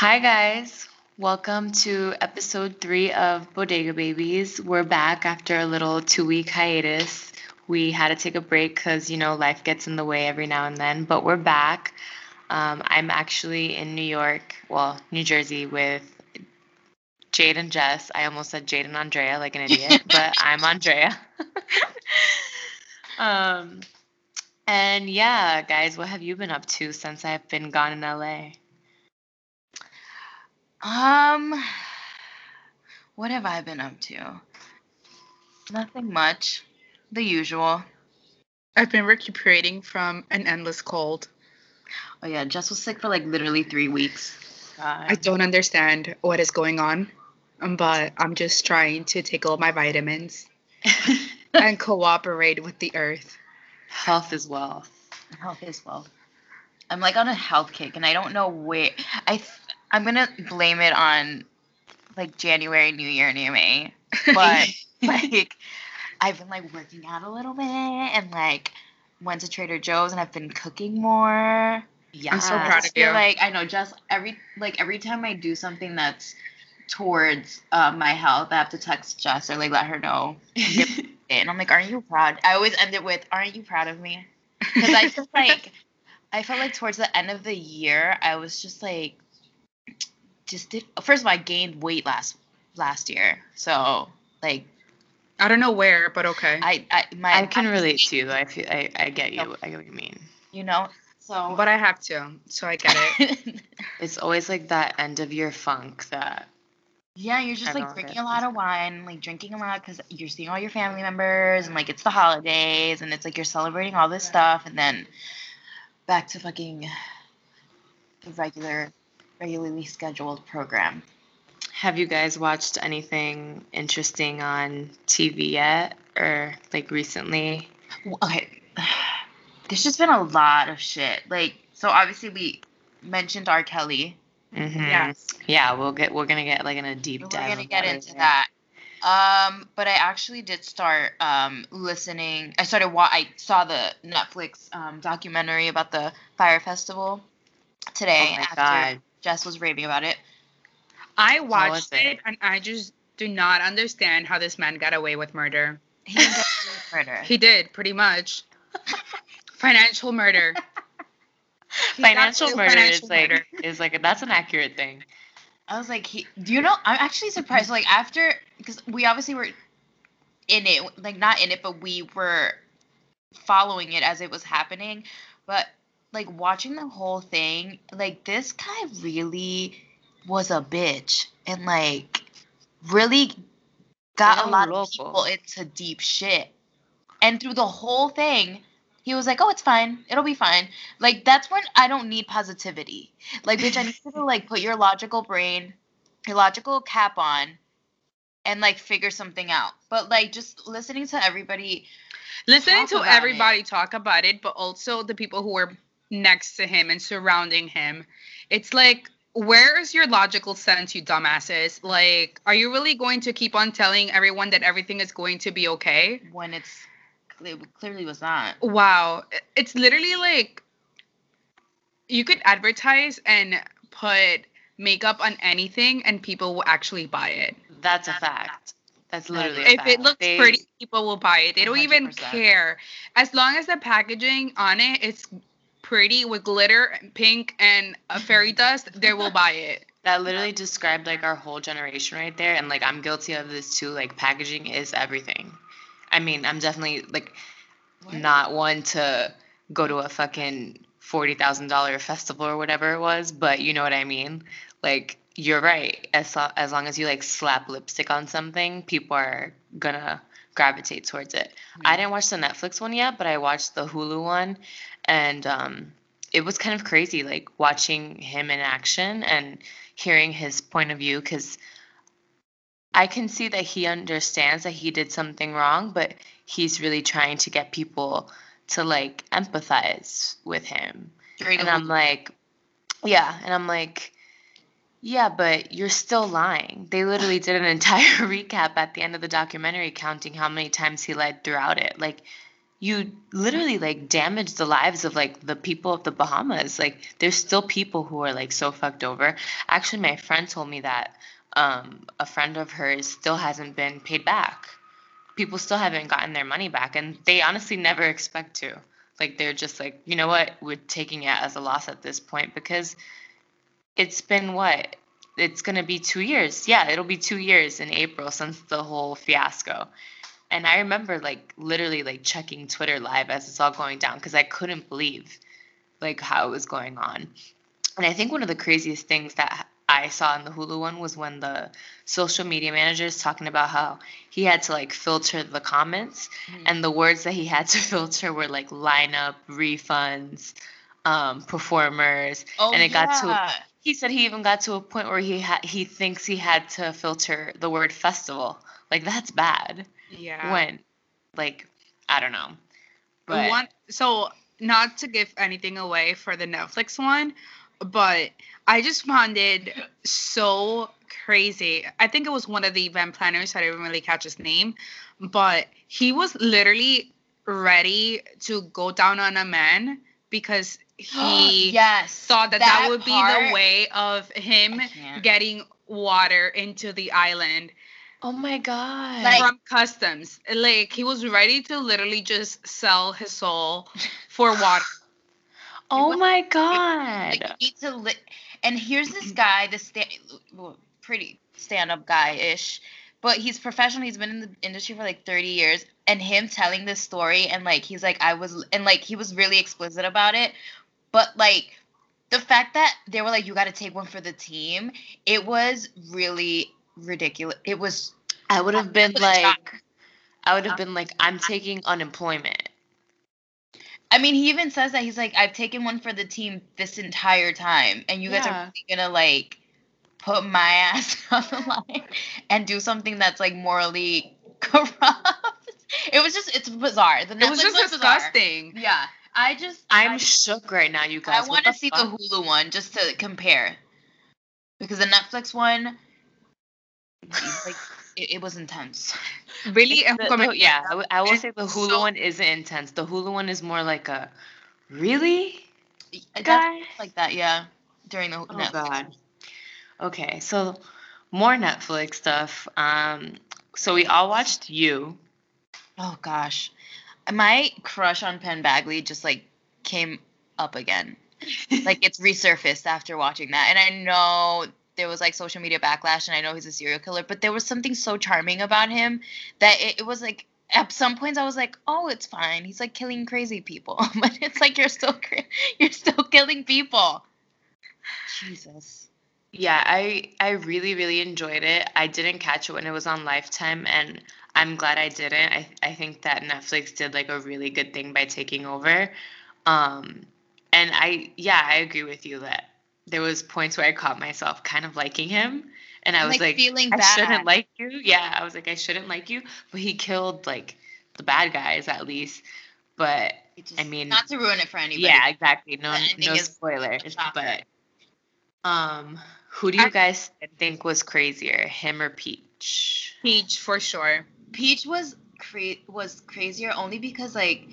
Hi, guys. Welcome to episode three of Bodega Babies. We're back after a little two week hiatus. We had to take a break because, you know, life gets in the way every now and then, but we're back. Um, I'm actually in New York, well, New Jersey, with Jade and Jess. I almost said Jade and Andrea like an idiot, but I'm Andrea. um, and yeah, guys, what have you been up to since I've been gone in LA? Um, what have I been up to? Nothing much. The usual. I've been recuperating from an endless cold. Oh yeah, Jess was sick for like literally three weeks. I don't understand what is going on, um, but I'm just trying to take all my vitamins and cooperate with the earth. Health is wealth. Health is wealth. I'm like on a health kick, and I don't know where. I I'm gonna blame it on like January, New Year, New Me, but like I've been like working out a little bit and like went to Trader Joe's and I've been cooking more. Yeah. I'm so proud of you. feel like I know just every like every time I do something that's towards uh, my health, I have to text Jess or like let her know. And I'm like, aren't you proud? I always end it with, aren't you proud of me? Because I just like, I felt like towards the end of the year, I was just like, just did. First of all, I gained weight last last year, so like I don't know where, but okay. I I my I can relate to you. though. I feel I, I get you. I get what you mean. you know. So but I have to, so I get it. It's always like that end of year funk that yeah, you're just I like drinking it. a lot of wine, like drinking a lot because you're seeing all your family members and like it's the holidays and it's like you're celebrating all this stuff and then back to fucking the regular, regularly scheduled program. have you guys watched anything interesting on TV yet or like recently? Well, Okay, there's just been a lot of shit. Like, so obviously we mentioned R. Kelly. Mm-hmm. Yes. Yeah, we'll get we're gonna get like in a deep dive. We're gonna get into that. Um, but I actually did start um listening. I started. Wa- I saw the Netflix um documentary about the Fyre Festival today Oh my after god. Jess was raving about it. I watched it? it and I just do not understand how this man got away with murder. He with murder. He did, pretty much. Financial murder. Financial murder financial is like murder. is like that's an accurate thing. I was like, he. Do you know? I'm actually surprised. Like after, because we obviously were in it, like not in it, but we were following it as it was happening. But like watching the whole thing, like this guy really was a bitch and like really got a lot of people into deep shit. And through the whole thing, he was like, "Oh, it's fine. It'll be fine." Like that's when I don't need positivity. Like, bitch, I need you to like put your logical brain, your logical cap on, and like figure something out. But like just listening to everybody, Listening to about it. everybody talk about it, but also the people who were next to him and surrounding him. It's like, where is your logical sense, you dumbasses? Like, are you really going to keep on telling everyone that everything is going to be okay? when it's it clearly was not. Wow. It's literally like you could advertise and put makeup on anything and people will actually buy it. That's a fact. That's literally a If it looks They- pretty, people will buy it. They don't even 100%. care. As long as the packaging on it is pretty with glitter and pink and a fairy dust, they will buy it. That literally described like our whole generation right there. And like I'm guilty of this too. Like packaging is everything. I mean, I'm definitely like not one to go to a fucking forty thousand dollar festival or whatever it was, but you know what I mean. Like you're right. As lo- as long as you like slap lipstick on something, people are gonna gravitate towards it. I didn't watch the Netflix one yet, but I watched the Hulu one, and um, it was kind of crazy, like watching him in action and hearing his point of view, because I can see that he understands that he did something wrong, but he's really trying to get people to like empathize with him. During And I'm like, yeah, and I'm like, yeah, but you're still lying. They literally did an entire recap at the end of the documentary counting how many times he lied throughout it. Like you literally like damage the lives of like the people of the Bahamas. Like there's still people who are like so fucked over. Actually, my friend told me that um, a friend of hers still hasn't been paid back. People still haven't gotten their money back, and they honestly never expect to. Like they're just like, you know what, we're taking it as a loss at this point because it's been what? It's gonna be two years. Yeah, it'll be two years in April since the whole fiasco. And I remember like literally like checking Twitter live as it's all going down because I couldn't believe like how it was going on. And I think one of the craziest things that I saw in the Hulu one was when the social media manager is talking about how he had to like filter the comments Mhm. and the words that he had to filter were like lineup, refunds, um, performers. Oh, and it got to- yeah. He said he even got to a point where he had he thinks he had to filter the word festival. Like that's bad. Yeah. When like I don't know. But one so not to give anything away for the Netflix one, but I just found it so crazy. I think it was one of the event planners. I didn't really catch his name, but he was literally ready to go down on a man because he yes thought that that, would be the way of him getting water into the island oh my god. Like- from customs. Like he was ready to literally just sell his soul for water. oh my god. need to li- and here's this mm. guy, this sta- pretty stand-up guy-ish, but he's professional. He's been in the industry for like 30 years, and him telling this story and like he's like I was and like he was really explicit about it, but like the fact that they were like you got to take one for the team, it was really ridiculous. It was I would have been like I would have been like I'm taking unemployment. I mean, he even says that he's like, I've taken one for the team this entire time, and you guys Yeah. are really gonna like put my ass on the line and do something that's like morally corrupt. It was just, it's bizarre. The Netflix It was just bizarre. disgusting. Yeah, I just, I'm I, shook right now, you guys. I want to see fuck? the Hulu one just to compare because the Netflix one, like, it, it was intense. Really? The- the- yeah, I, w- I will say the Hulu so- one isn't intense. The Hulu one is more like a really guy. like that, yeah. During the Oh Netflix. God. Okay, so more Netflix stuff. Um, so we all watched You. Oh gosh, my crush on Penn Badgley just like came up again. like it's resurfaced after watching that, and I know there was like social media backlash, and I know he's a serial killer, but there was something so charming about him that it, it was like at some points I was like, oh, it's fine. He's like killing crazy people, but it's like you're still you're still killing people. Jesus. Yeah, I I really really enjoyed it. I didn't catch it when it was on Lifetime, and I'm glad I didn't. I I think that Netflix did like a really good thing by taking over. Um, and I yeah I agree with you that there was points where I caught myself kind of liking him, and I was like, feeling I bad. shouldn't like you. Yeah, I was like I shouldn't like you, but he killed like the bad guys at least. But just- I mean, not to ruin it for anybody. yeah, exactly. No, no is spoilers. But um, who do you I- guys think was crazier, him or Peach? Peach for sure. Peach was cra- was crazier only because like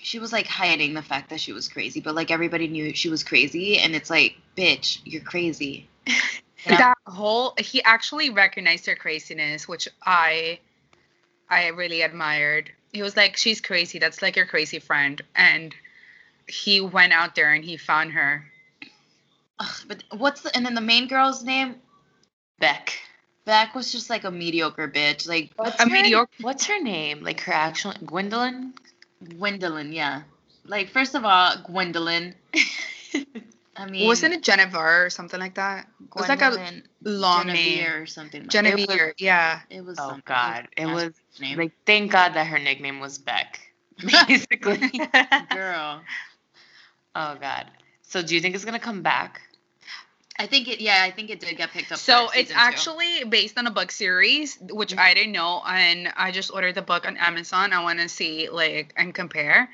she was like hiding the fact that she was crazy, but like everybody knew she was crazy, and it's like, bitch, you're crazy. You know? That whole he actually recognized her craziness, which I I really admired. He was like, She's crazy, that's like your crazy friend. And he went out there and he found her. Ugh, but what's the and then the main girl's name? Beck. Beck was just like a mediocre bitch, like What's A her, mediocre- What's her name? Like her actual Gwendolyn? Gwendolyn. Yeah, like first of all, Gwendolyn. I mean, Wasn't it Genevieve or something like that? It was like a long Genevieve name. or something. Like Genevieve, was- yeah. It was. oh something. God, it That's was name. like thank God that her nickname was Beck. Basically. girl. oh God. So do you think it's gonna come back? I think it. Yeah, I think it did get picked up. So it's season two. actually based on a book series, which I didn't know, and I just ordered the book on Amazon. I want to see like and compare,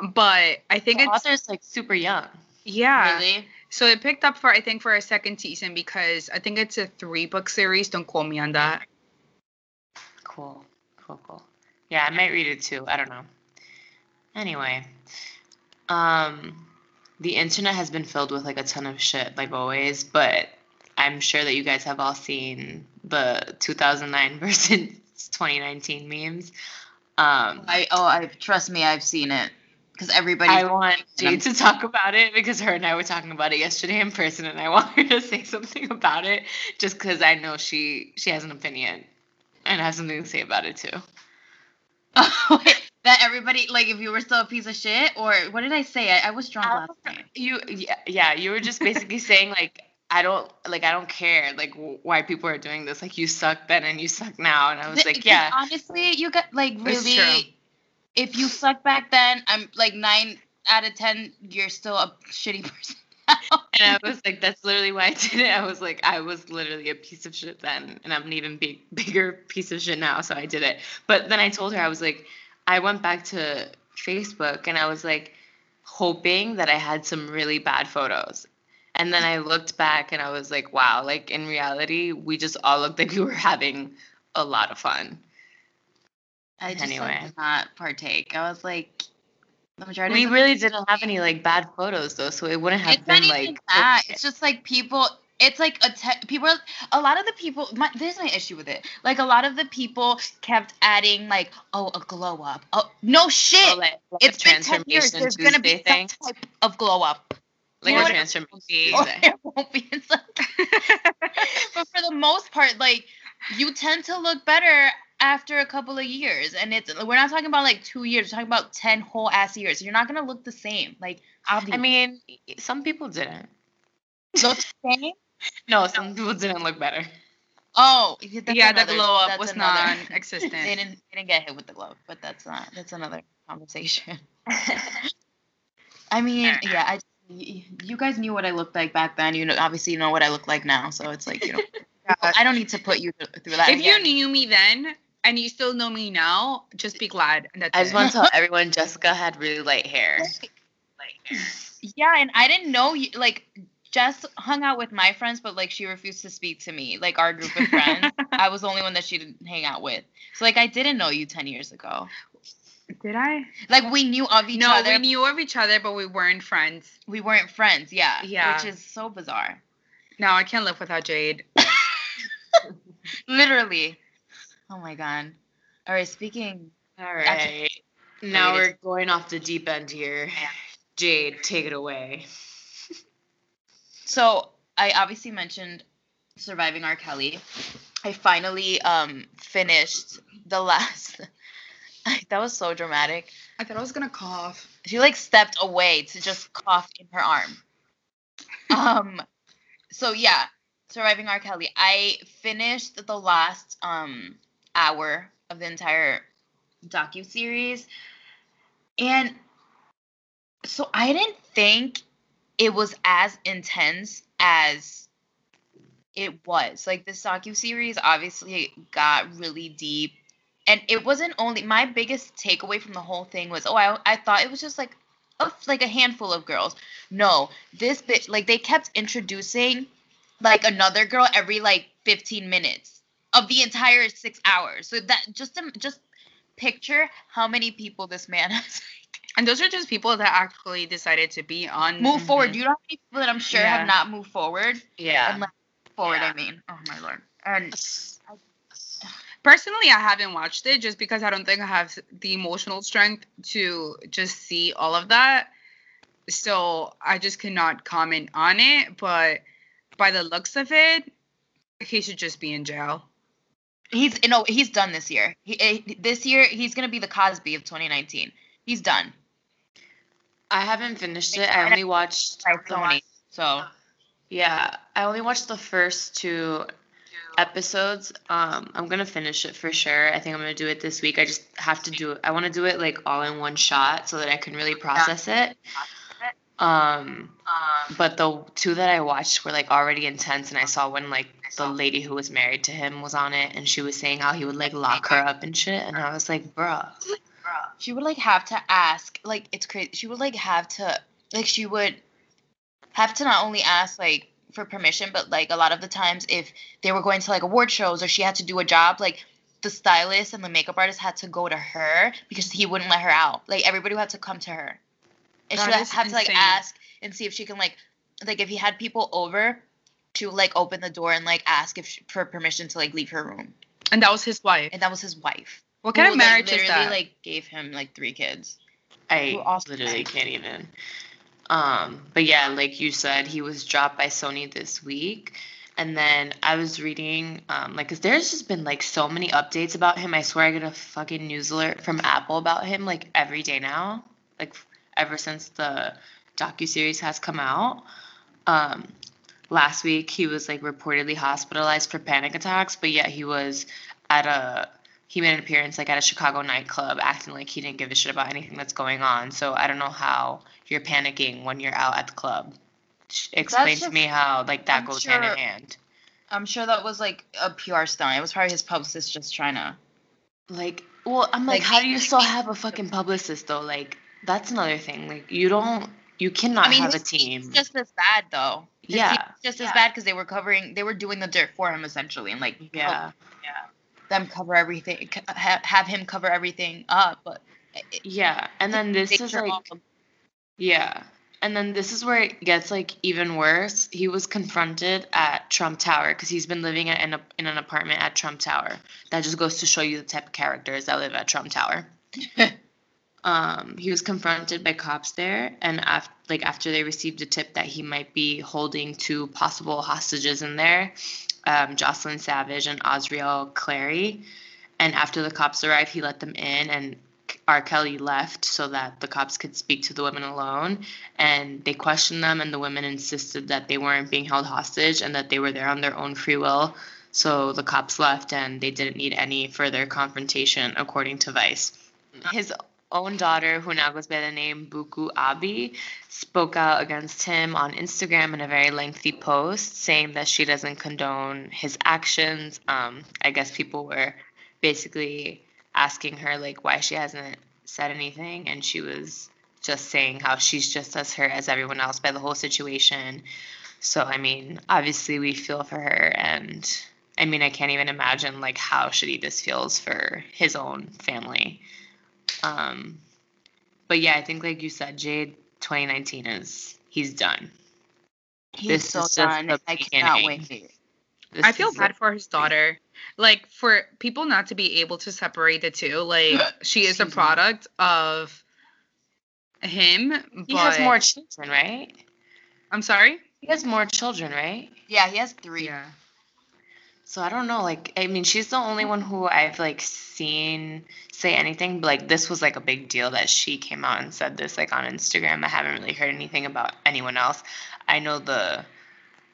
but I think the it's author's like super young. yeah. really. So it picked up for I think for a second season because I think it's a three book series. Don't quote me on that. Cool. Cool. Cool. Yeah, I might read it too. I don't know. Anyway, um, the internet has been filled with like a ton of shit, like always, but I'm sure that you guys have all seen the 2009 versus 2019 memes. Um, I oh I trust me, I've seen it because everybody. I want Jade to talk about it because her and I were talking about it yesterday in person, and I want her to say something about it, just because I know she she has an opinion and has something to say about it too. that everybody like if you were still a piece of shit or what did I say? I, I was drunk oh, last night. You yeah, yeah you were just basically saying like I don't like I don't care like w- why people are doing this like you suck then and you suck now and I was like yeah honestly you got like really if you suck back then I'm like nine out of ten you're still a shitty person and I was like, that's literally why I did it. I was like, I was literally a piece of shit then, and I'm an even big, bigger piece of shit now. So I did it. But then I told her, I was like, I went back to Facebook and I was like, hoping that I had some really bad photos. And then I looked back and I was like, wow, like in reality, we just all looked like we were having a lot of fun. I just anyway. did not partake. I was like, the majority. We really didn't have any like bad photos though, so it wouldn't have it's been like. That. It's just like people. It's like a te- people. are, A lot of the people. My, this is my issue with it. Like a lot of the people kept adding like, oh, a glow up. Oh, no shit. Oh, like, like it's been ten years. There's Tuesday gonna be thing. some type of glow up. Like a transformation. Or it won't be. but for the most part, like you tend to look better after a couple of years and it's we're not talking about like two years we're talking about 10 whole ass years you're not gonna look the same like obviously. i mean some people didn't look the same no some people didn't look better oh yeah another, the glow up was non-existent they didn't they didn't get hit with the glow but that's not that's another conversation i mean yeah i you guys knew what i looked like back then you know obviously you know what i look like now so it's like you know I don't need to put you through that. If again. you knew me then, and you still know me now, just be glad. I just it. want to tell everyone Jessica had really light hair. light hair. Yeah, and I didn't know you like Jess hung out with my friends, but like she refused to speak to me, like our group of friends. I was the only one that she didn't hang out with. So like I didn't know you ten years ago. Did I? Like we knew of each no, other. No, we knew of each other, but we weren't friends. We weren't friends, yeah. Yeah. Which is so bizarre. No, I can't live without Jade. Literally. Oh my god. All right, speaking. All right. now we're going off the deep end here. Jade, take it away. So I obviously mentioned surviving R. Kelly. I finally um finished the last. that was so dramatic. I thought I was gonna cough. She like stepped away to just cough in her arm. Um. So yeah, surviving R. Kelly. I finished the last um hour of the entire docu series. And so I didn't think it was as intense as it was. Like this docu series obviously got really deep. And it wasn't only my biggest takeaway from the whole thing was, oh, I, I thought it was just like a, like a handful of girls. No, this bit like they kept introducing like another girl every like 15 minutes of the entire six hours. So that just just picture how many people this man has. And those are just people that actually decided to be on. Move mm-hmm. forward. You know how many people that I'm sure yeah. have not moved forward? Yeah. And like, forward, yeah. I mean. Oh my lord. And personally, I haven't watched it just because I don't think I have the emotional strength to just see all of that. So I just cannot comment on it. But by the looks of it, he should just be in jail. He's you know he's done this year. He, eh, this year he's gonna be the Cosby of 2019. He's done. I haven't finished it. I only watched Tony. So yeah, I only watched the first two episodes. Um, I'm gonna finish it for sure. I think I'm gonna do it this week. I just have to do it. I want to do it like all in one shot so that I can really process it. Um, but the two that I watched were like already intense, and I saw when like the lady who was married to him was on it, and she was saying how he would like lock her up and shit, and I was like, bruh. She would like have to ask, like it's crazy. She would like have to, like she would have to not only ask like for permission, but like a lot of the times if they were going to like award shows or she had to do a job, like the stylist and the makeup artist had to go to her because he wouldn't let her out. Like everybody had to come to her, and she That would is have to like ask and see if she can like like if he had people over, she would like open the door and like ask if she, for permission to like leave her room, And that was his wife. and that was his wife. What kind who, of like, marriage is that? Like gave him like three kids. I also literally died. can't even. Um, but yeah, like you said, he was dropped by Sony this week. And then I was reading, um, like, cause there's just been like so many updates about him. I swear I get a fucking news alert from Apple about him like every day now, like ever since the docu series has come out. Um, last week he was like reportedly hospitalized for panic attacks, but yet he was at a he made an appearance like at a Chicago nightclub acting like he didn't give a shit about anything that's going on. So I don't know how you're panicking when you're out at the club. Explain to just- me how like that I'm goes hand in hand. I'm sure that was like a PR stunt. It was probably his publicist just trying to. Like, well, I'm like, Like, how do you still have a fucking publicist though? Like, that's another thing. Like, you don't, you cannot I mean, have a team. just as bad though. His Yeah. just as Yeah. bad because they were covering, they were doing the dirt for him essentially, and like yeah. help them cover everything, c- ha- have him cover everything up. But Yeah, and then this is like, yeah, and then this is where it gets like even worse. He was confronted at Trump Tower because he's been living in, a, in an apartment at Trump Tower. That just goes to show you the type of characters that live at Trump Tower. um, he was confronted by cops there, and after like after they received a tip that he might be holding two possible hostages in there, um, Jocelyn Savage and Azriel Clary. And after the cops arrived, he let them in, and R. Kelly left so that the cops could speak to the women alone. And they questioned them, and the women insisted that they weren't being held hostage and that they were there on their own free will. So the cops left, and they didn't need any further confrontation, according to Vice. His own daughter, who now goes by the name Buku Abi, spoke out against him on Instagram in a very lengthy post, saying that she doesn't condone his actions. Um, I guess people were basically asking her like why she hasn't said anything, and she was just saying how she's just as hurt as everyone else by the whole situation. So I mean, obviously we feel for her, and I mean I can't even imagine like how shitty this feels for his own family. Um, but yeah, I think like you said, Jade, 2019 is he's done. He's This so done. the I cannot beginning. wait. This I feel bad it. for his daughter. Like for people not to be able to separate the two. Like she is a product of him. But He has more children, right? I'm sorry. He has more children, right? Yeah, he has three. Yeah. So I don't know. Like, I mean, she's the only one who I've like seen say anything. But like, this was like a big deal that she came out and said this like on Instagram. I haven't really heard anything about anyone else. I know the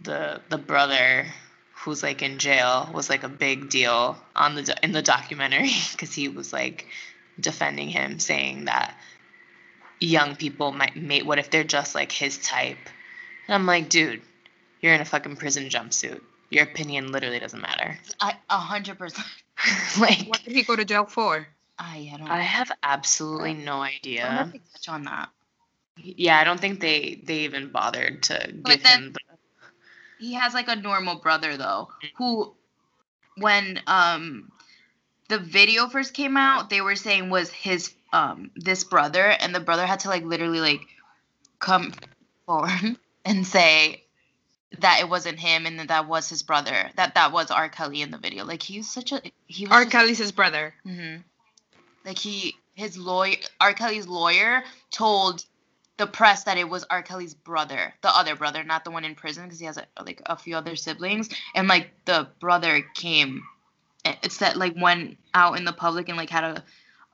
the the brother who's like in jail was like a big deal on the in the documentary because he was like defending him, saying that young people might mate. What if they're just like his type? And I'm like, dude, you're in a fucking prison jumpsuit. Your opinion literally doesn't matter. I a hundred percent. like, What did he go to jail for? I I don't. I have absolutely no I don't know idea. if they touch on that. Yeah, I don't think they they even bothered to But give then- him. The, He has like a normal brother though, who, when um, the video first came out, they were saying was his um this brother, and the brother had to like literally like come forward and say that it wasn't him and that that was his brother, that that was R. Kelly in the video. Like he's such a he was R. just- Kelly's his brother. hmm Like he, his lawyer, R. Kelly's lawyer told the press that it was R. Kelly's brother, the other brother, not the one in prison, because he has a, like a few other siblings, and like the brother came, eh, it's that like went out in the public and like had a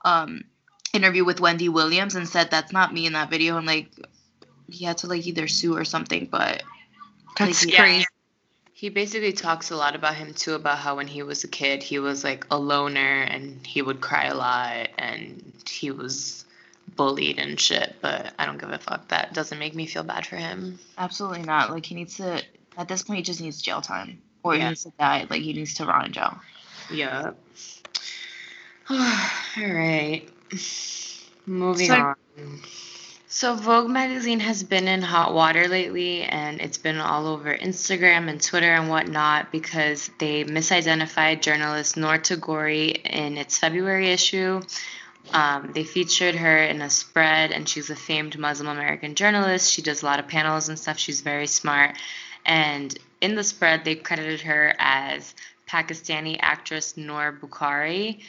um interview with Wendy Williams and said that's not me in that video, and like he had to like either sue or something, but That's Like, yeah. crazy. he basically talks a lot about him too, about how when he was a kid, he was like a loner and he would cry a lot and he was bullied and shit. But I don't give a fuck. That doesn't make me feel bad for him. absolutely not. Like he needs to at this point he just needs jail time or he Yeah. needs to die. Like he needs to rot in jail. Yeah. All right. Moving So- on. So Vogue magazine has been in hot water lately, and it's been all over Instagram and Twitter and whatnot because they misidentified journalist Noor Tagouri in its February issue. Um, they featured her in a spread, and she's a famed Muslim American journalist. She does a lot of panels and stuff. She's very smart. And in the spread, they credited her as Pakistani actress Noor Bukhari.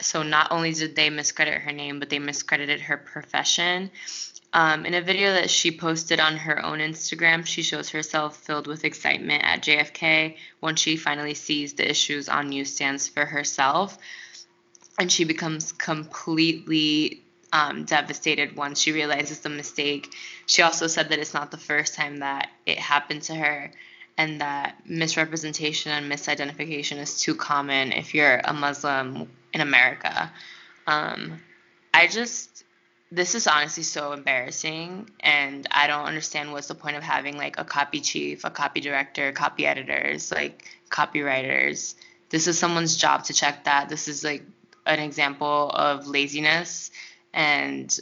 So not only did they miscredit her name, but they miscredited her profession. Um, in a video that she posted on her own Instagram, she shows herself filled with excitement at JFK when she finally sees the issues on newsstands for herself. And she becomes completely um, devastated once she realizes the mistake. She also said that it's not the first time that it happened to her and that misrepresentation and misidentification is too common if you're a Muslim in America. Um, I just this is honestly so embarrassing and i don't understand what's the point of having like a copy chief a copy director copy editors like copywriters. This is someone's job to check that. This is like an example of laziness and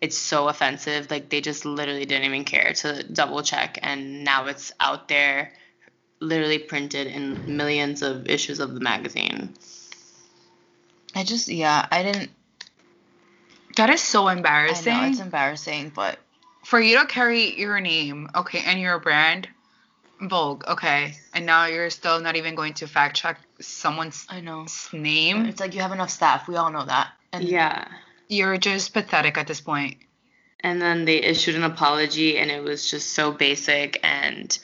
it's so offensive. Like they just literally didn't even care to double check and now it's out there literally printed in millions of issues of the magazine. I just yeah, I didn't That is so embarrassing. I embarrassing. know it's embarrassing, but For you to carry your name, okay, and your brand, Vogue, okay, and now you're still not even going to fact check someone's I know. name. It's like you have enough staff. We all know that. And yeah You're just pathetic at this point. and then they issued an apology and it was just so basic and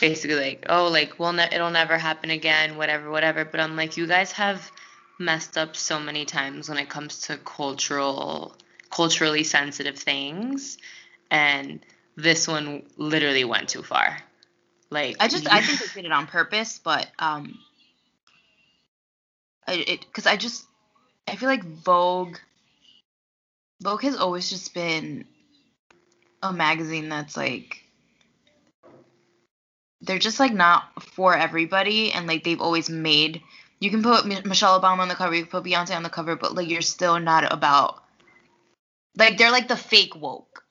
basically like oh like well ne- it'll never happen again whatever whatever but i'm like you guys have messed up so many times when it comes to cultural culturally sensitive things. And this one literally went too far. Like I just I think they did it on purpose, but um I it because I just I feel like Vogue Vogue has always just been a magazine that's like they're just like not for everybody and like they've always made you can put Mi- Michelle Obama on the cover, you can put Beyonce on the cover, but like you're still not about like they're like the fake woke.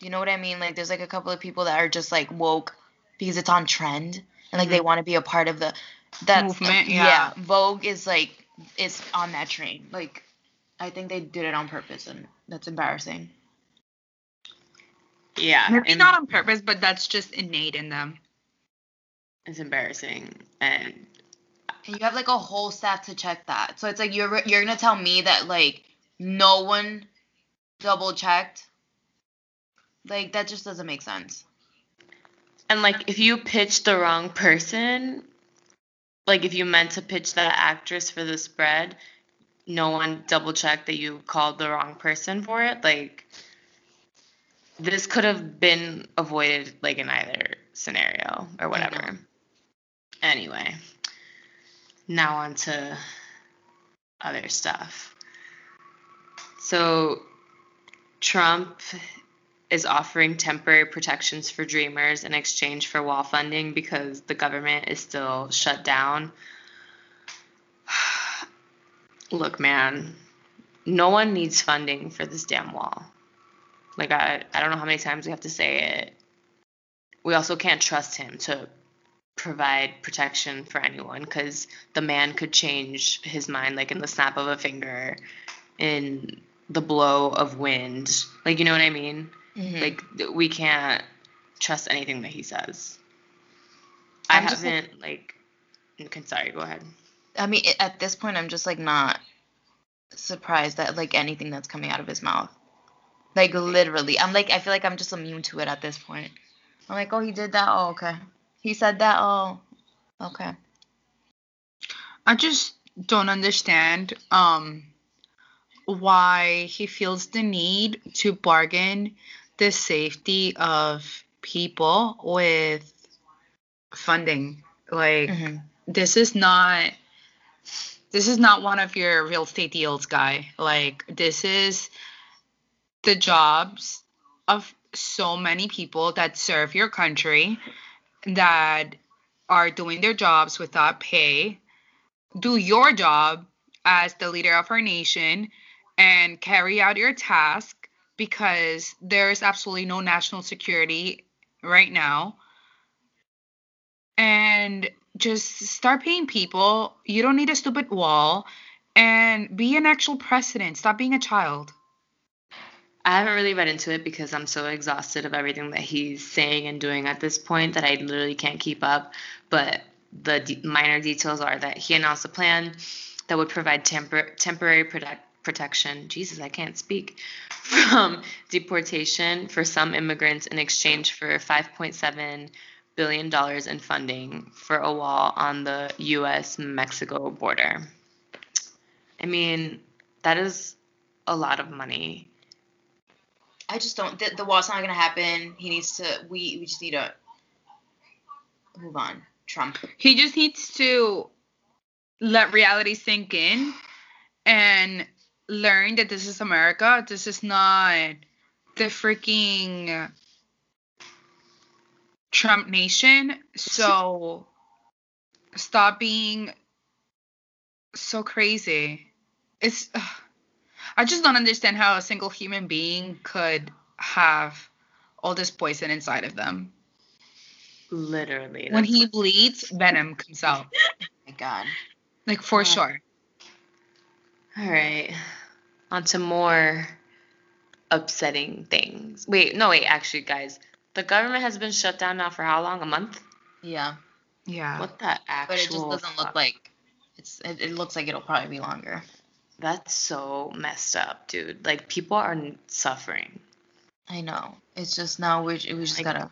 You know what I mean? Like there's like a couple of people that are just like woke because it's on trend and like they mm-hmm. want to be a part of the that Movement, yeah. Vogue is like is on that train. Like I think they did it on purpose and that's embarrassing. yeah Maybe and not on purpose, but that's just innate in them. it's embarrassing and And you have like a whole staff to check that. So it's like you're you're gonna tell me that like no one double checked. Like that just doesn't make sense. And like if you pitch the wrong person, like if you meant to pitch that actress for the spread, no one double checked that you called the wrong person for it. Like this could have been avoided like in either scenario or whatever. Anyway, now on to other stuff. So Trump is offering temporary protections for dreamers in exchange for wall funding because the government is still shut down. Look, man, no one needs funding for this damn wall. Like I, I don't know how many times we have to say it. We also can't trust him to provide protection for anyone because the man could change his mind like in the snap of a finger, in the blow of wind. Like you know what I mean? Mhm. Like we can't trust anything that he says. I I'm just, like- haven't like. Okay, sorry. Go ahead. I mean, at this point, I'm just like not surprised that like anything that's coming out of his mouth. Like literally, I'm like I feel like I'm just immune to it at this point. I'm like, oh, he did that. Oh, okay. He said that. Oh, okay. I just don't understand um why he feels the need to bargain the safety of people with funding. Like Mhm. this is not this is not one of your real estate deals guy. Like this is the jobs of so many people that serve your country that are doing their jobs without pay do your job as the leader of our nation and carry out your task because there's absolutely no national security right now. And just start paying people. You don't need a stupid wall and be an actual president. Stop being a child. I haven't really read into it because I'm so exhausted of everything that he's saying and doing at this point that I literally can't keep up. But the de- minor details are that he announced a plan that would provide tempor- temporary protect- protection. Jesus, I can't speak. From deportation for some immigrants in exchange for 5.7 billion dollars in funding for a wall on the U.S. Mexico border. I mean, that is a lot of money. I just don't. The, the wall's not gonna happen. He needs to. We we just need to move on. Trump. He just needs to let reality sink in and learn that this is America. This is not the freaking Trump nation. So stop being so crazy. It's ugh. I just don't understand how a single human being could have all this poison inside of them. Literally. When he bleeds, venom comes out. Oh my God. Like for Yeah. sure. All right. On to more upsetting things. Wait, no, wait, actually, guys. The government has been shut down now for how long? A month? Yeah, Yeah. What the actual but it just doesn't look like. It's. It, it looks like it'll probably be longer. That's so messed up, dude. Like, people are suffering. I know. It's just now we we just Like- gotta.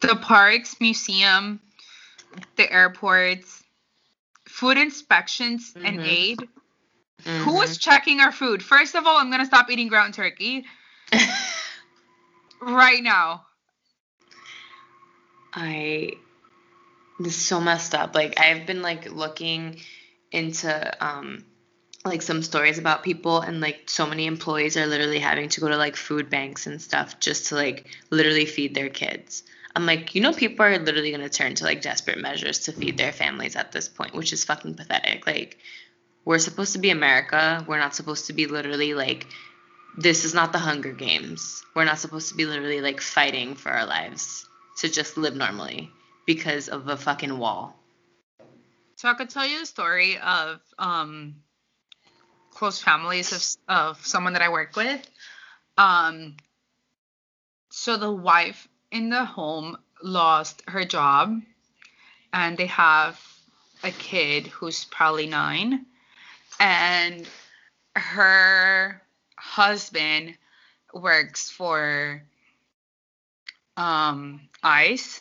the parks, museum, the airports, food inspections and Mhm. aid. Who Mhm. is checking our food? First of all, I'm gonna stop eating ground turkey right now. I this is so messed up. Like I've been like looking into um like some stories about people and like so many employees are literally having to go to like food banks and stuff just to like literally feed their kids. I'm like, you know, people are literally gonna turn to like desperate measures to feed their families at this point, which is fucking pathetic. Like, we're supposed to be America. We're not supposed to be literally like this is not the Hunger Games. We're not supposed to be literally like fighting for our lives to just live normally because of a fucking wall. So I could tell you the story of um close families of of someone that I work with. Um so the wife in the home lost her job and they have a kid who's probably 9 and her husband works for um ICE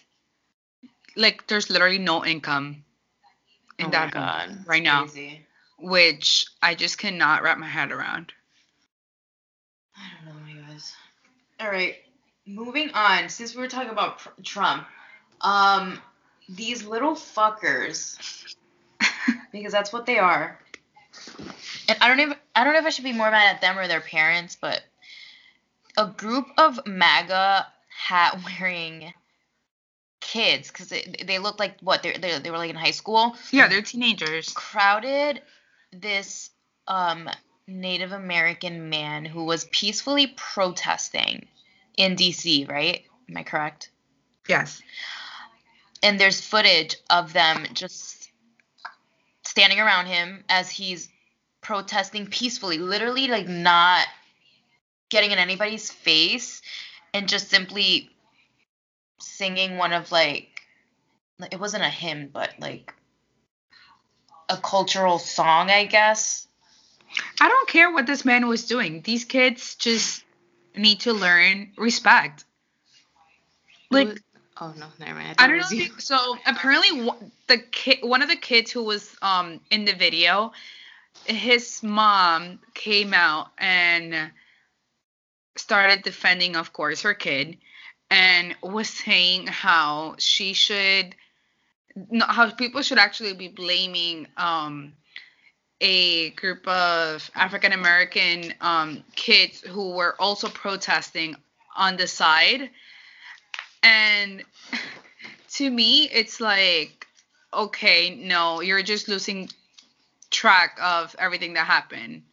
like there's literally no income in oh that god. right now Crazy. Which I just cannot wrap my head around. I don't know, you guys. All right, moving on. Since we were talking about pr- Trump, um, these little fuckers, because that's what they are. And I don't even I don't know if I should be more mad at them or their parents, but a group of MAGA hat wearing kids, because they, they look like what they they they were like in high school Yeah, they're teenagers. crowded this um, Native American man who was peacefully protesting in DC, right? Am I correct? Yes. And there's footage of them just standing around him as he's protesting peacefully, literally like not getting in anybody's face and just simply singing one of like it wasn't a hymn, but like a cultural song, I guess. I don't care what this man was doing. These kids just need to learn respect. Like Who- oh no, never mind. I thought don't it know. was if you. you- So apparently, one- the kid, one of the kids who was um in the video, his mom came out and started defending, of course, her kid, and was saying how she should, no, how people should actually be blaming um a group of African American um, kids who were also protesting on the side. And to me, it's like, okay, no, you're just losing track of everything that happened.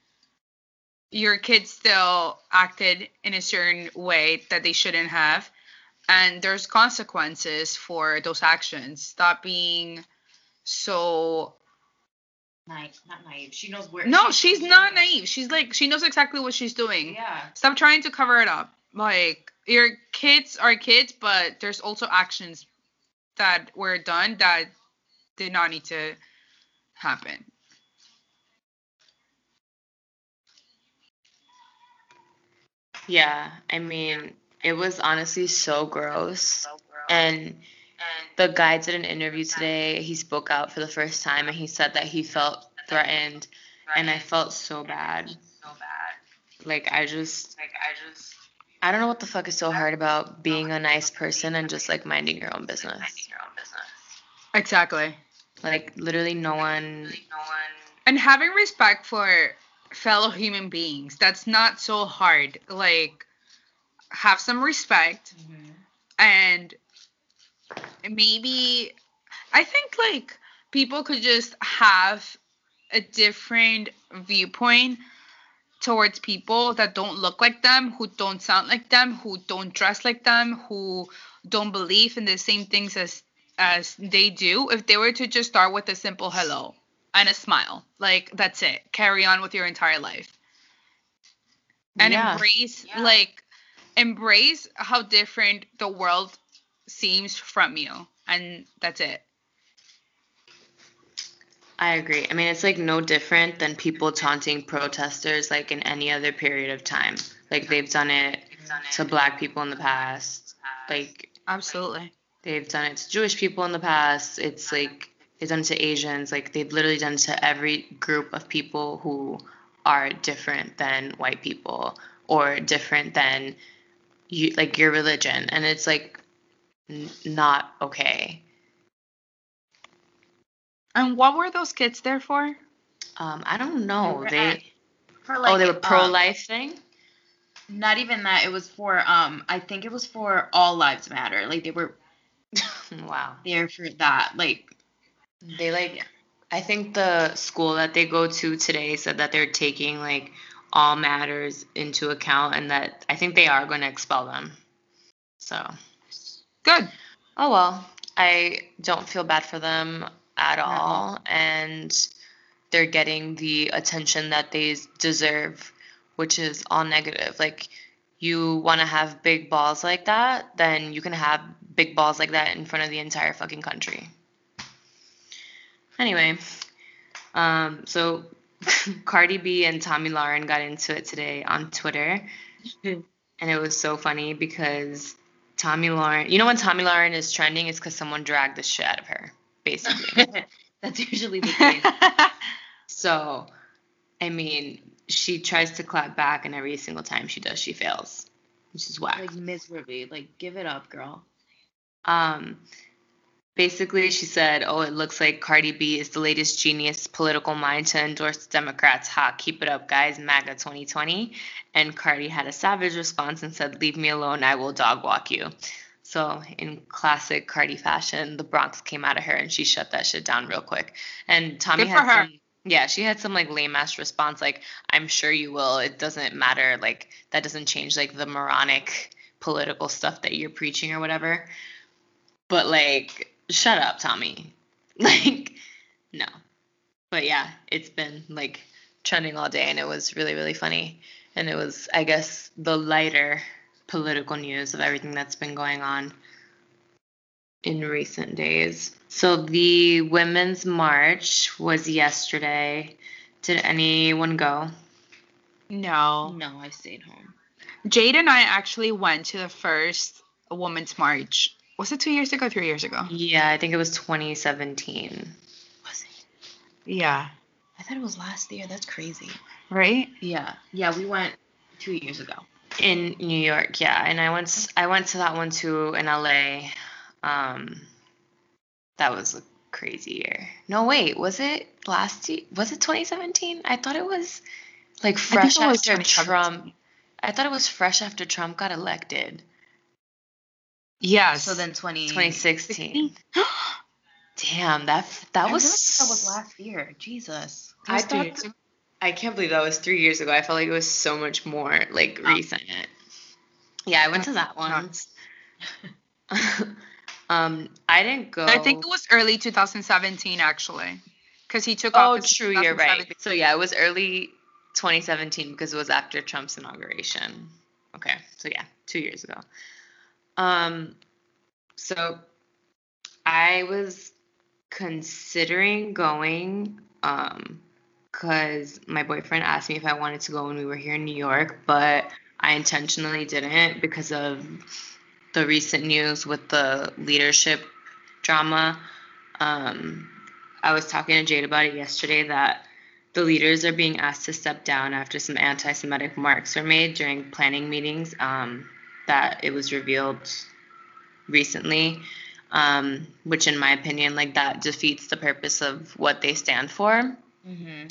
your kids still acted in a certain way that they shouldn't have and there's consequences for those actions stop being so Naive, not naive. She knows where. no she- she's not naive she's like she knows exactly what she's doing Yeah. stop trying to cover it up like your kids are kids but there's also actions that were done that did not need to happen Yeah, I mean, it was honestly so gross. And the guy did an interview today. He spoke out for the first time and he said that he felt threatened and I felt so bad. So bad. Like I just Like I just. I don't know what the fuck is so hard about being a nice person and just like minding your own business. Minding your own business. exactly Like literally no one No one. and having respect for fellow human beings that's not so hard like have some respect mm-hmm. and maybe i think like people could just have a different viewpoint towards people that don't look like them who don't sound like them who don't dress like them who don't believe in the same things as as they do if they were to just start with a simple hello and a smile like that's it carry on with your entire life and Yeah. embrace Yeah. like embrace how different the world seems from you and that's it I agree. I mean, it's like no different than people taunting protesters like in any other period of time. Like they've done it to black people in the past. Like absolutely they've done it to Jewish people in the past. It's like they've done it to Asians. Like they've literally done it to every group of people who are different than white people or different than you like your religion. And it's like n- not okay. and what were those kids there for Um, I don't know. were They at- For like. oh, they were um, pro life thing. Not even that. It was for um. I think it was for all lives matter. Like they were wow. there for that. Like They like I think the school that they go to today said that they're taking like all matters into account and that I think they are going to expel them. So, good oh well. I don't feel bad for them at No. all and they're getting the attention that they deserve, which is all negative. Like you want to have big balls like that, then you can have big balls like that in front of the entire fucking country. Anyway, um, so Cardi B and Tomi Lahren got into it today on Twitter, and it was so funny because Tomi Lahren, you know, when Tomi Lahren is trending, it's because someone dragged the shit out of her, basically. that's usually the case. so, I mean, she tries to clap back, and every single time she does, she fails, which is whack. like miserably. Like give it up, girl. Um, basically, she said, "Oh, it looks like Cardi B is the latest genius political mind to endorse the Democrats. Ha, keep it up, guys. MAGA 2020." And Cardi had a savage response and said, "Leave me alone. I will dog walk you." So, in classic Cardi fashion, the Bronx came out of her and she shut that shit down real quick. And Tomi Good had some, yeah, she had some like lame ass response like, "I'm sure you will. It doesn't matter. Like that doesn't change like the moronic political stuff that you're preaching or whatever." But like, shut up, Tomi. Like, no. But yeah, it's been like trending all day and it was really, really funny. And it was, I guess, the lighter political news of everything that's been going on in recent days. So the Women's March was yesterday. Did anyone go? no No, I stayed home. jade and i actually went to the first women's march was it two years ago three years ago Yeah, I think it was 2017. Was it? yeah I thought it was last year. That's crazy. right Yeah. Yeah, we went two years ago. in New York, yeah, and I went I went to that one too in LA. Um, that was a crazy year. No, wait, was it last year? Was it 2017? I thought it was like fresh it was after 2017. Trump. I thought it was fresh after Trump got elected. Yes So then 20. 2016. Damn, that that I was really that was last year. Jesus. I It thought years. I can't believe that was three years ago. I felt like it was so much more like Oh. recent. Yeah, I went to that one. um, I didn't go. I think it was early 2017 actually, because he took Oh, office. in true. You're right. So yeah, it was early 2017 because it was after Trump's inauguration. Okay, so yeah, two years ago. Um, so I was considering going um because my boyfriend asked me if I wanted to go when we were here in New York, but I intentionally didn't because of the recent news with the leadership drama. Um, I was talking to Jade about it yesterday that the leaders are being asked to step down after some anti Semitic remarks were made during planning meetings. Um, that it was revealed recently, um, which, in my opinion, like that defeats the purpose of what they stand for. Mm-hmm.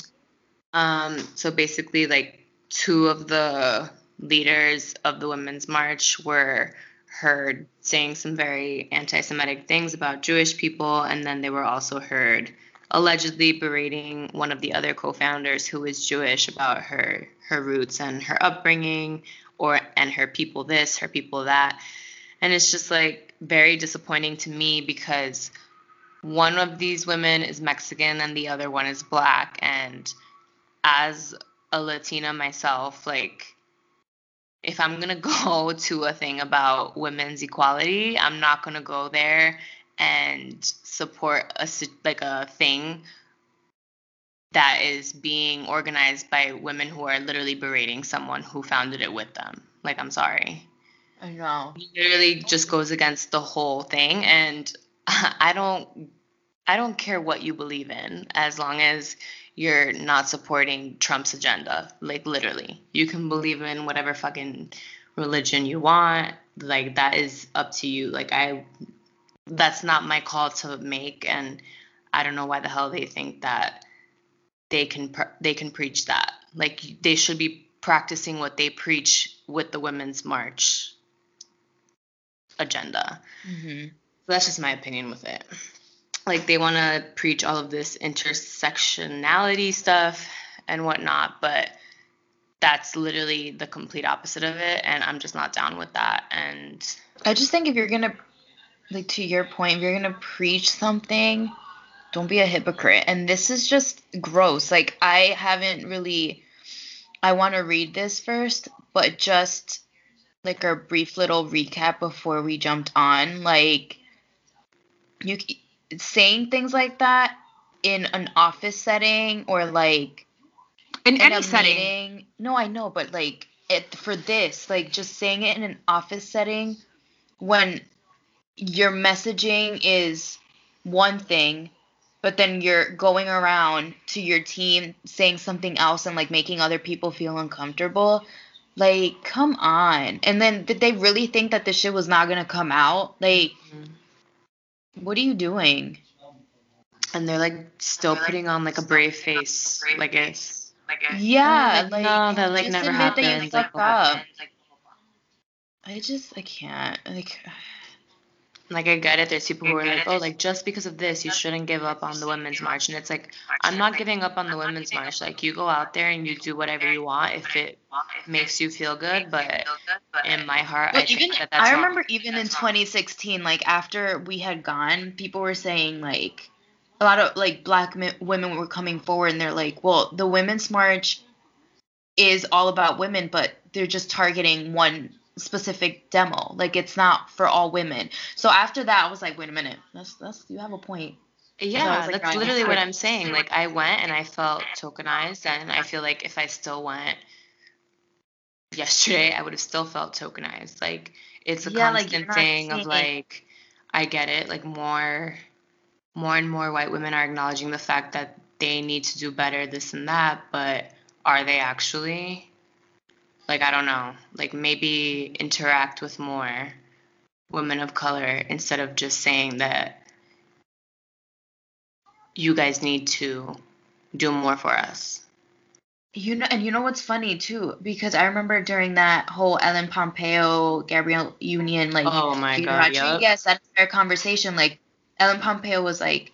Um, so basically, like two of the leaders of the Women's March were heard saying some very anti Semitic things about Jewish people, and then they were also heard allegedly berating one of the other co founders who is Jewish about her her roots and her upbringing and her people this, her people that. And it's just like very disappointing to me because one of these women is Mexican and the other one is black and as a Latina myself, like if I'm gonna go to a thing about women's equality, I'm not gonna go there and support a like a thing that is being organized by women who are literally berating someone who founded it with them. Like I'm sorry. I know. It literally just goes against the whole thing and I don't I don't care what you believe in as long as you're not supporting Trump's agenda. Like literally. You can believe in whatever fucking religion you want. Like that is up to you. Like I that's not my call to make and I don't know why the hell they think that they can pr- they can preach that. Like they should be practicing what they preach with the women's march agenda. Mm-hmm. So that's just my opinion with it. Like they want to preach all of this intersectionality stuff and whatnot, but that's literally the complete opposite of it, and I'm just not down with that. And I just think if you're gonna, like to your point, if you're gonna preach something, don't be a hypocrite. And this is just gross. Like I haven't really. I want to read this first, but just like a brief little recap before we jumped on. Like you saying things like that in an office setting or like In in any setting. meeting. No, I know, but like it for this, like just saying it in an office setting when your messaging is one thing, but then you're going around to your team saying something else and like making other people feel uncomfortable. Like, come on. And then did they really think that this shit was not gonna come out? Like, mm-hmm. what are you doing? and they're like still putting on like a brave face, like it's Yeah, like, like, no, that, like, just never admit that you happened, like, fucked up. I just I can't like like I get it. There's people who are like, oh, like just because of this, you shouldn't give up on the women's march, and it's like I'm not giving up on the women's march. Like you go out there and you do whatever you want if it makes you feel good, but in my heart, I Well, think even that that's I wrong. remember even in 2016, like after we had gone, people were saying like a lot of like black mi- women were coming forward and they're like, well, the women's march is all about women, but they're just targeting one specific demo. Like it's not for all women. So after that, I was like, wait a minute, that's that's you have a point. Yeah, was, like, that's literally what. I'm saying. Like I went and I felt tokenized, and I feel like if I still went yesterday, I would have still felt tokenized. Like it's a Yeah, constant not thing of like I get it. Like more, more and more white women are acknowledging the fact that they need to do better, this and that. But are they actually? Like I don't know. Like maybe interact with more women of color instead of just saying that you guys need to do more for us. You know, and you know what's funny too, because I remember during that whole Ellen Pompeo Gabrielle Union like Oh my Peter god, Rodriguez, yep. that entire conversation, like Ellen Pompeo was like,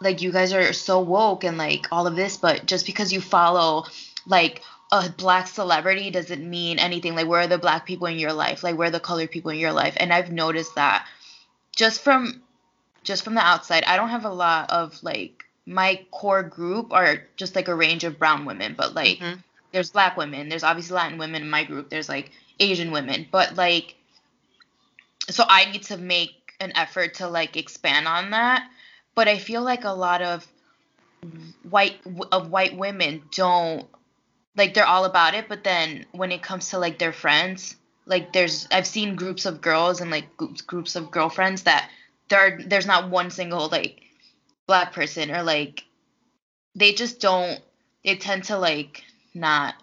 like you guys are so woke and like all of this, but just because you follow like a black celebrity doesn't mean anything. Like where are the black people in your life? Like where are the colored people in your life? And I've noticed that just from just from the outside, I don't have a lot of like my core group are just like a range of brown women, but like Mhm. there's black women, there's obviously Latin women in my group, there's like Asian women, but like so I need to make an effort to like expand on that. But I feel like a lot of white of white women don't like they're all about it, but then when it comes to like their friends, like there's I've seen groups of girls and like groups groups of girlfriends that there are, there's not one single like black person or like they just don't they tend to like not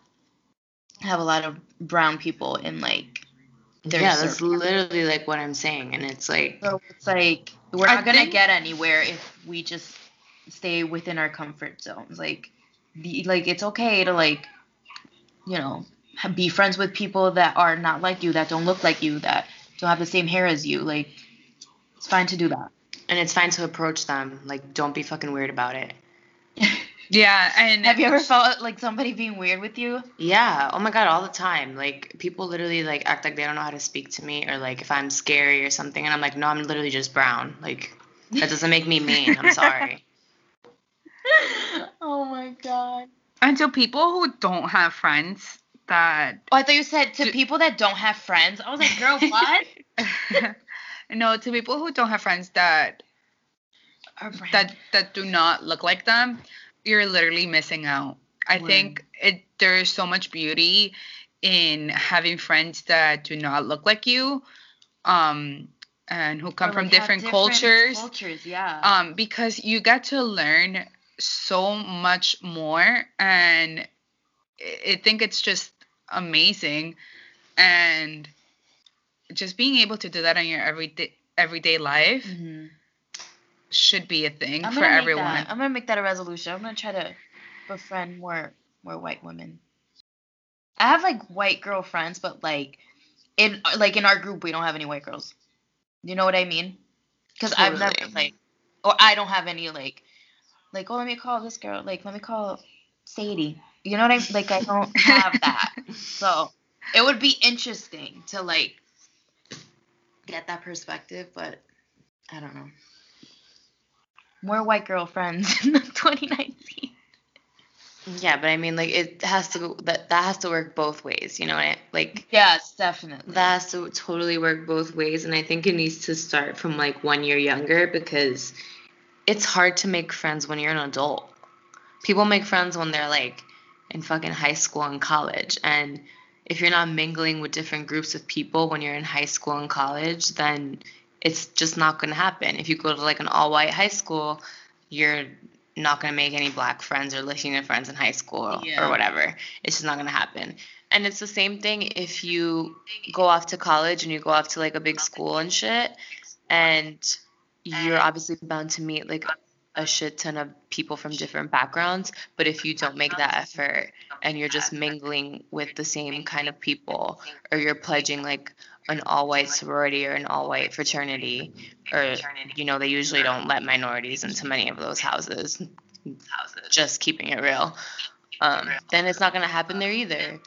have a lot of brown people in like their yeah, that's circle. literally like what I'm saying, and it's like So it's like we're I not gonna think- get anywhere if we just stay within our comfort zones. Like, the, like it's okay to like, you know, be friends with people that are not like you, that don't look like you, that don't have the same hair as you. Like, it's fine to do that. and it's fine to approach them. Like, don't be fucking weird about it. Yeah, and Have you ever felt like somebody being weird with you? Yeah. Oh my god, all the time. Like people literally like act like they don't know how to speak to me or like if I'm scary or something and I'm like, "No, I'm literally just brown." Like that doesn't make me mean. I'm sorry. oh my god. And to people who don't have friends that Oh, I thought you said to Do- people that don't have friends. I was like, girl, what? no, to people who don't have friends that that that do not look like them, you're literally missing out. I Word. think it there's so much beauty in having friends that do not look like you, um, and who come Or, from have different, cultures. Cultures, yeah. um, because you get to learn so much more, and I think it's just amazing, and just being able to do that in your everyday everyday life Mhm. should be a thing for everyone. That, I'm gonna make that a resolution. I'm gonna try to befriend more more white women. I have like white girl friends, but like in like in our group we don't have any white girls. You know what I mean? Because I've never like, or I don't have any like, like oh let me call this girl. Like let me call Sadie. You know what I mean? Like I don't have that. So it would be interesting to like get that perspective, but I don't know. More white girl friends in 2019. Yeah, but I mean like it has to go that that has to work both ways, you know what I like Yes, definitely. that has to totally work both ways and i think it needs to start from like one year younger because it's hard to make friends when you're an adult. People make friends when they're like in fucking high school and college and if you're not mingling with different groups of people when you're in high school and college then it's just not going to happen. If you go to like an all white high school you're not going to make any black friends or Latina friends in high school Yeah. or whatever. It's just not going to happen. And it's the same thing if you go off to college and you go off to like a big school and shit and you're obviously bound to meet like a shit ton of people from different backgrounds but if you don't make that effort and you're just mingling with the same kind of people or you're pledging like an all white sorority or an all white fraternity or you know they usually don't let minorities into many of those houses just keeping it real um, then it's not going to happen there either.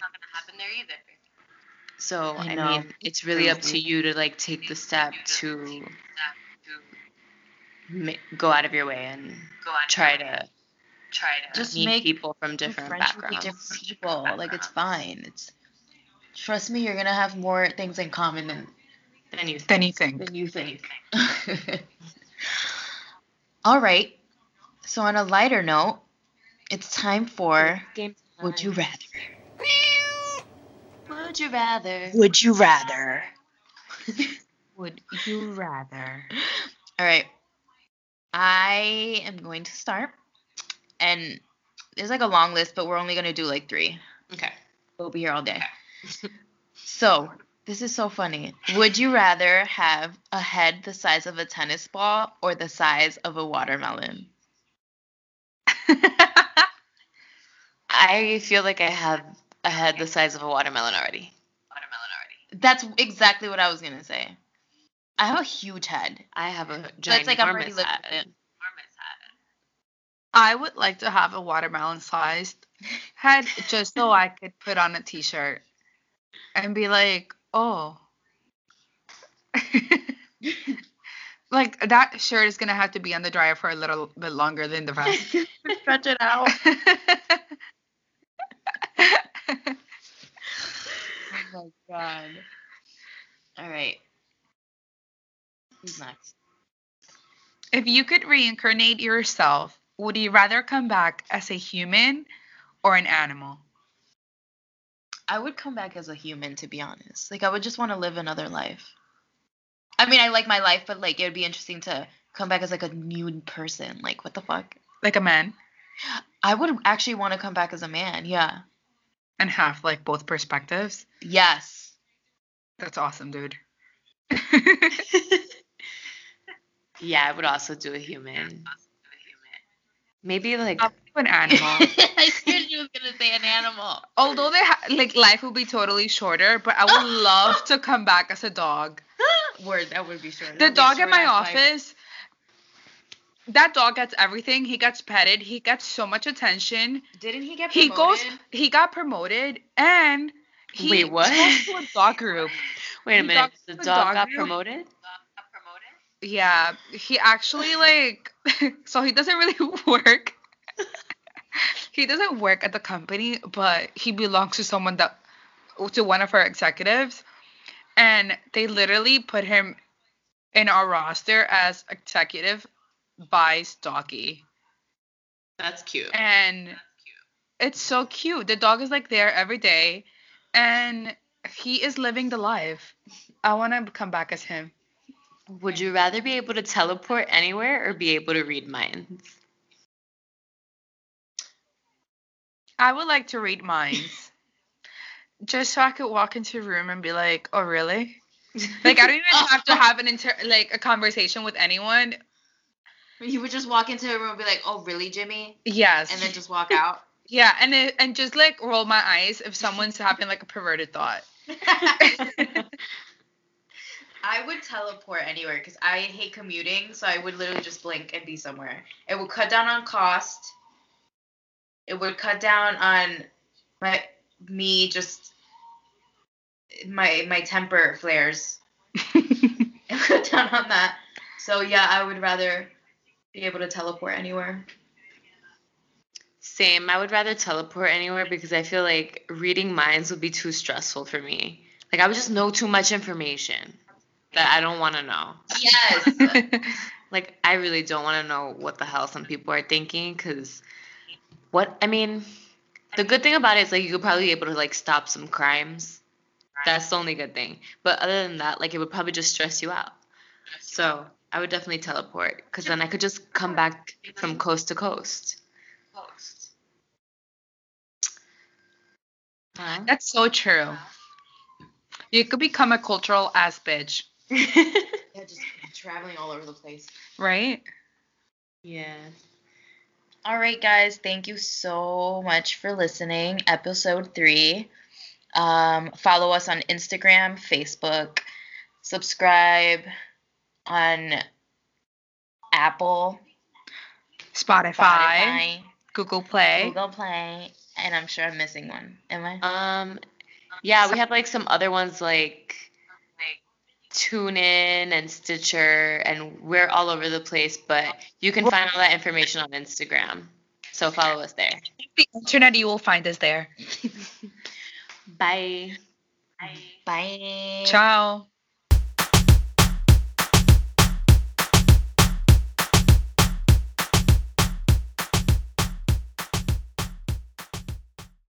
So I mean, it's really up to you to like take the step to go out of your way and try to try to Just meet people from different backgrounds. different people. Like it's fine. It's trust me, you're gonna have more things in common than Then you Then you think. than you think. All right. So on a lighter note, it's time for game. Would You Rather. Would you rather? Would you rather? Would you rather? All right. I am going to start. And there's like a long list, but we're only going to do like three. Okay. We'll be here all day. Okay. so, this is so funny. Would you rather have a head the size of a tennis ball or the size of a watermelon? I feel like I have a head the size of a watermelon already. watermelon already. That's exactly what I was going to say. I have a huge head. I have a So it's like I'm already head. at it. I would like to have a watermelon sized head just so I could put on a t shirt and be like, oh. like that shirt is gonna have to be on the dryer for a little bit longer than the rest. Stretch it out. Oh my god. All right. If you could reincarnate yourself, would you rather come back as a human or an animal? I would come back as a human, to be honest. Like, I would just want to live another life. I mean, I like my life, but like, it would be interesting to come back as like a new person. Like, what the fuck? Like a man I would actually want to come back as a man. Yeah. and have like both perspectives? Yes. That's awesome, dude. Yeah, I would also do a human. Maybe like I'll do an animal. I knew she was gonna say an animal. Although they ha- like life would be totally shorter, but I would love to come back as a dog. Word, that would be short. The That'd be dog in my short-ass life. office, that dog gets everything. He gets petted. He gets so much attention. Didn't he get promoted? He promoted? goes. He got promoted, and he Wait, what? goes to a dog group. wait a the minute. The the dog dog got group- promoted? Yeah, he actually like. so he doesn't really work. he doesn't work at the company, but he belongs to someone that to one of our executives, and they literally put him in our roster as executive by Stocky. That's cute. and it's so cute. The dog is like there every day, and he is living the life. I want to come back as him. Would you rather be able to teleport anywhere or be able to read minds? I would like to read minds, just so I could walk into a room and be like, "Oh, really?" Like I don't even have to have an inter like a conversation with anyone. You would just walk into a room and be like, "Oh, really, Jimmy?" Yes. And then just walk out. yeah, and it, and just like roll my eyes if someone's having like a perverted thought. I would teleport anywhere because I hate commuting, so I would literally just blink and be somewhere. It would cut down on cost. It would cut down on my me just my my temper flares. It would cut down on that. So yeah, I would rather be able to teleport anywhere. Same. I would rather teleport anywhere because I feel like reading minds would be too stressful for me. Like I would just know too much information that I don't want to know. Yes. Like I really don't want to know what the hell some people are thinking because what I mean, the good thing about it is like you could probably be able to like stop some crimes. That's the only good thing. But other than that, like it would probably just stress you out. So I would definitely teleport because then I could just come back from coast to coast. Huh? That's so true. You could become a cultural ass bitch, yeah, just traveling all over the place. right? yeah. All right, guys. Thank you so much for listening. Episode three. Um, follow us on Instagram, Facebook. Subscribe on Apple, Spotify, Spotify, Google Play. Google Play, and I'm sure I'm missing one. Am I? Um, yeah, we have like some other ones like TuneIn and Stitcher, and we're all over the place. But you can find all that information on Instagram. So follow us there. The internet, you will find us there. Bye. Bye. Ciao.